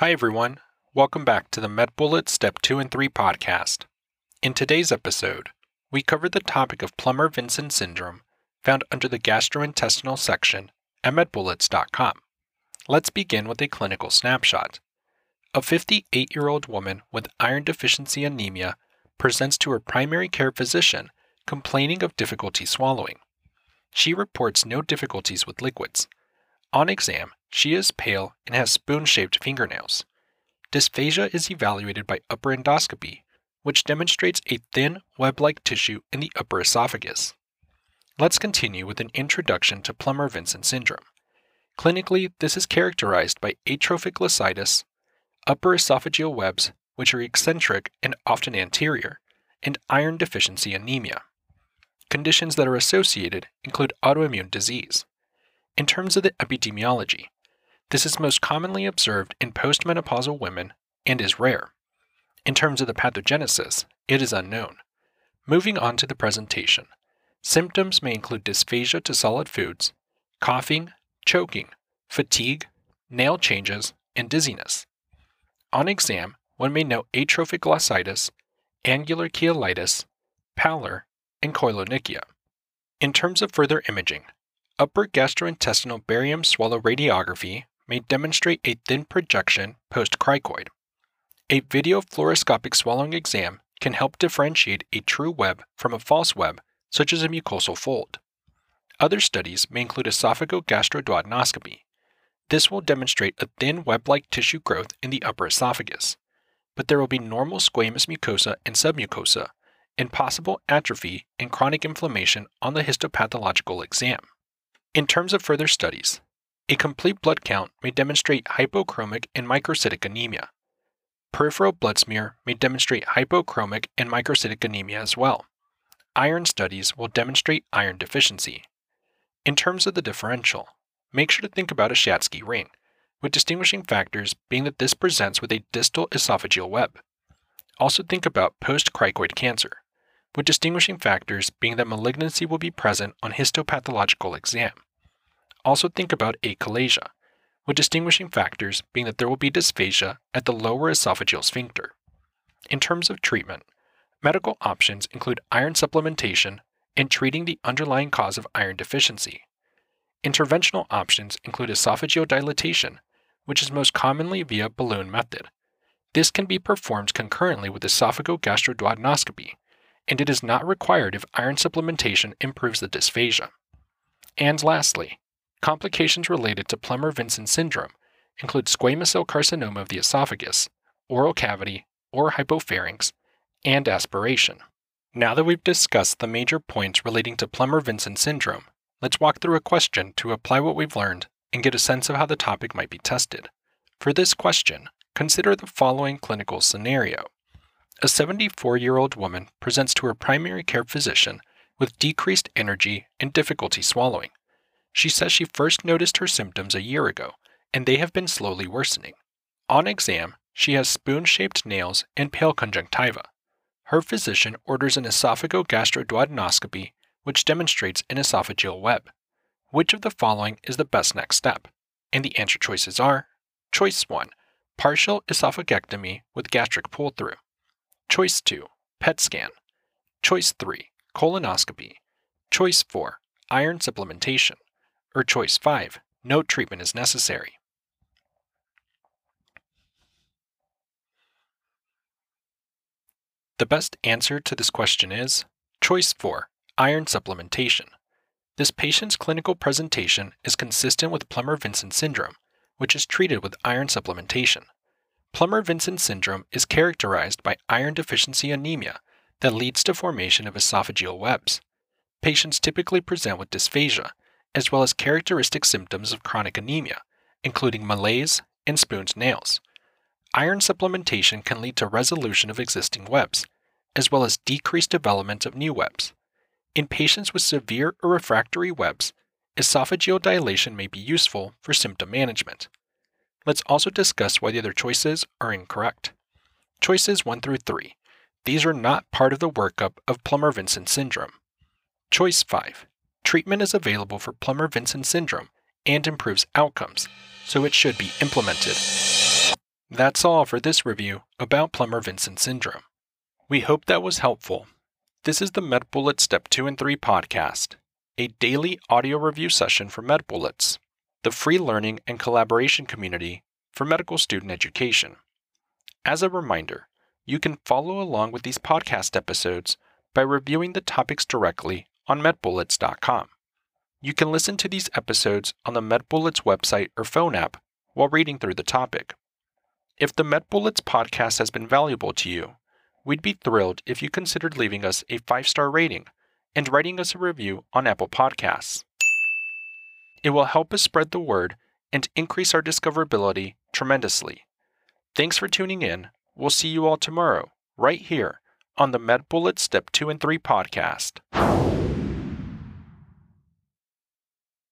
Hi, everyone. Welcome back to the MedBullets Step 2 and 3 podcast. In today's episode, we cover the topic of Plummer Vinson syndrome found under the gastrointestinal section at medbullets.com. Let's begin with a clinical snapshot. A 58 year old woman with iron deficiency anemia presents to her primary care physician complaining of difficulty swallowing. She reports no difficulties with liquids. On exam, she is pale and has spoon shaped fingernails. Dysphagia is evaluated by upper endoscopy, which demonstrates a thin, web like tissue in the upper esophagus. Let's continue with an introduction to Plummer Vinson syndrome. Clinically, this is characterized by atrophic glossitis, upper esophageal webs, which are eccentric and often anterior, and iron deficiency anemia. Conditions that are associated include autoimmune disease. In terms of the epidemiology, this is most commonly observed in postmenopausal women and is rare. In terms of the pathogenesis, it is unknown. Moving on to the presentation. Symptoms may include dysphagia to solid foods, coughing, choking, fatigue, nail changes, and dizziness. On exam, one may note atrophic glossitis, angular cheilitis, pallor, and koilonychia. In terms of further imaging, upper gastrointestinal barium swallow radiography may demonstrate a thin projection post cricoid. A video fluoroscopic swallowing exam can help differentiate a true web from a false web, such as a mucosal fold. Other studies may include esophagogastroduodenoscopy. This will demonstrate a thin web like tissue growth in the upper esophagus, but there will be normal squamous mucosa and submucosa, and possible atrophy and chronic inflammation on the histopathological exam. In terms of further studies, a complete blood count may demonstrate hypochromic and microcytic anemia. Peripheral blood smear may demonstrate hypochromic and microcytic anemia as well. Iron studies will demonstrate iron deficiency. In terms of the differential, make sure to think about a Schatzki ring, with distinguishing factors being that this presents with a distal esophageal web. Also think about post-cricoid cancer, with distinguishing factors being that malignancy will be present on histopathological exam. Also think about achalasia, with distinguishing factors being that there will be dysphagia at the lower esophageal sphincter. In terms of treatment, medical options include iron supplementation and treating the underlying cause of iron deficiency. Interventional options include esophageal dilatation, which is most commonly via balloon method. This can be performed concurrently with esophagogastroduodenoscopy, and it is not required if iron supplementation improves the dysphagia. And lastly, complications related to Plummer Vinson syndrome include squamous cell carcinoma of the esophagus, oral cavity, or hypopharynx, and aspiration. Now that we've discussed the major points relating to Plummer Vinson syndrome, let's walk through a question to apply what we've learned and get a sense of how the topic might be tested. For this question, consider the following clinical scenario. A 74 year old woman presents to her primary care physician with decreased energy and difficulty swallowing. She says she first noticed her symptoms a year ago, and they have been slowly worsening. On exam, she has spoon shaped nails and pale conjunctiva. Her physician orders an esophagogastroduodenoscopy, which demonstrates an esophageal web. Which of the following is the best next step? And the answer choices are Choice 1 Partial esophagectomy with gastric pull through. Choice 2, PET scan. Choice 3, colonoscopy. Choice 4, iron supplementation. Or choice 5, no treatment is necessary. The best answer to this question is choice 4, iron supplementation. This patient's clinical presentation is consistent with Plummer Vinson syndrome, which is treated with iron supplementation. Plummer Vinson syndrome is characterized by iron deficiency anemia that leads to formation of esophageal webs. Patients typically present with dysphagia, as well as characteristic symptoms of chronic anemia, including malaise and spooned nails. Iron supplementation can lead to resolution of existing webs, as well as decreased development of new webs. In patients with severe or refractory webs, esophageal dilation may be useful for symptom management. Let's also discuss why the other choices are incorrect. Choices 1 through 3. These are not part of the workup of Plummer Vinson syndrome. Choice 5. Treatment is available for Plummer Vinson syndrome and improves outcomes, so it should be implemented. That's all for this review about Plummer-Vinson syndrome. We hope that was helpful. This is the MedBullets Step 2 and 3 podcast, a daily audio review session for MedBullets, the free learning and collaboration community for medical student education. As a reminder, you can follow along with these podcast episodes by reviewing the topics directly on medbullets.com. You can listen to these episodes on the MedBullets website or phone app while reading through the topic. If the MedBullets podcast has been valuable to you, we'd be thrilled if you considered leaving us a five star rating and writing us a review on Apple Podcasts. It will help us spread the word and increase our discoverability tremendously. Thanks for tuning in. We'll see you all tomorrow, right here on the MedBullets Step 2 and 3 podcast.